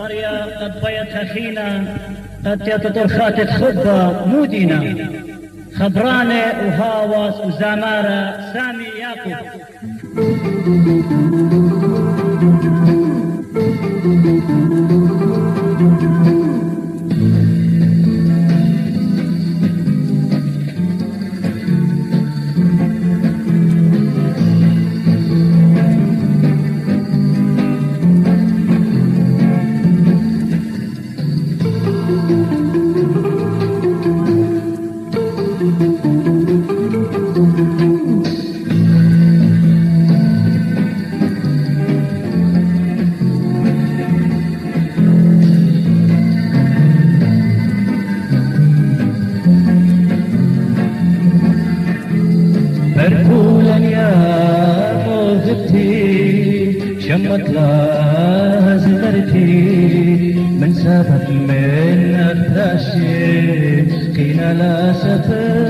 قرية قد بيت أخينا قد يتطرخات خبة مودنا خبرانة وهاوس وزمارة سامي ياقوب مرفولا يا موهبتي شمت لا زمرتي من سبب من أفراشي قينا لا سفر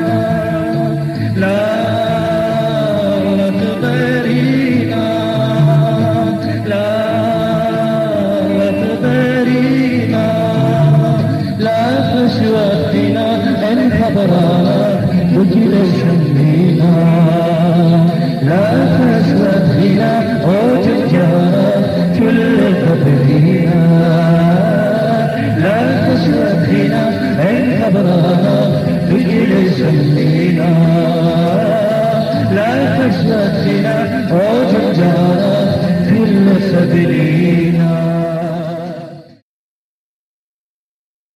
الأبرار رجل يسلينا لا تشتكي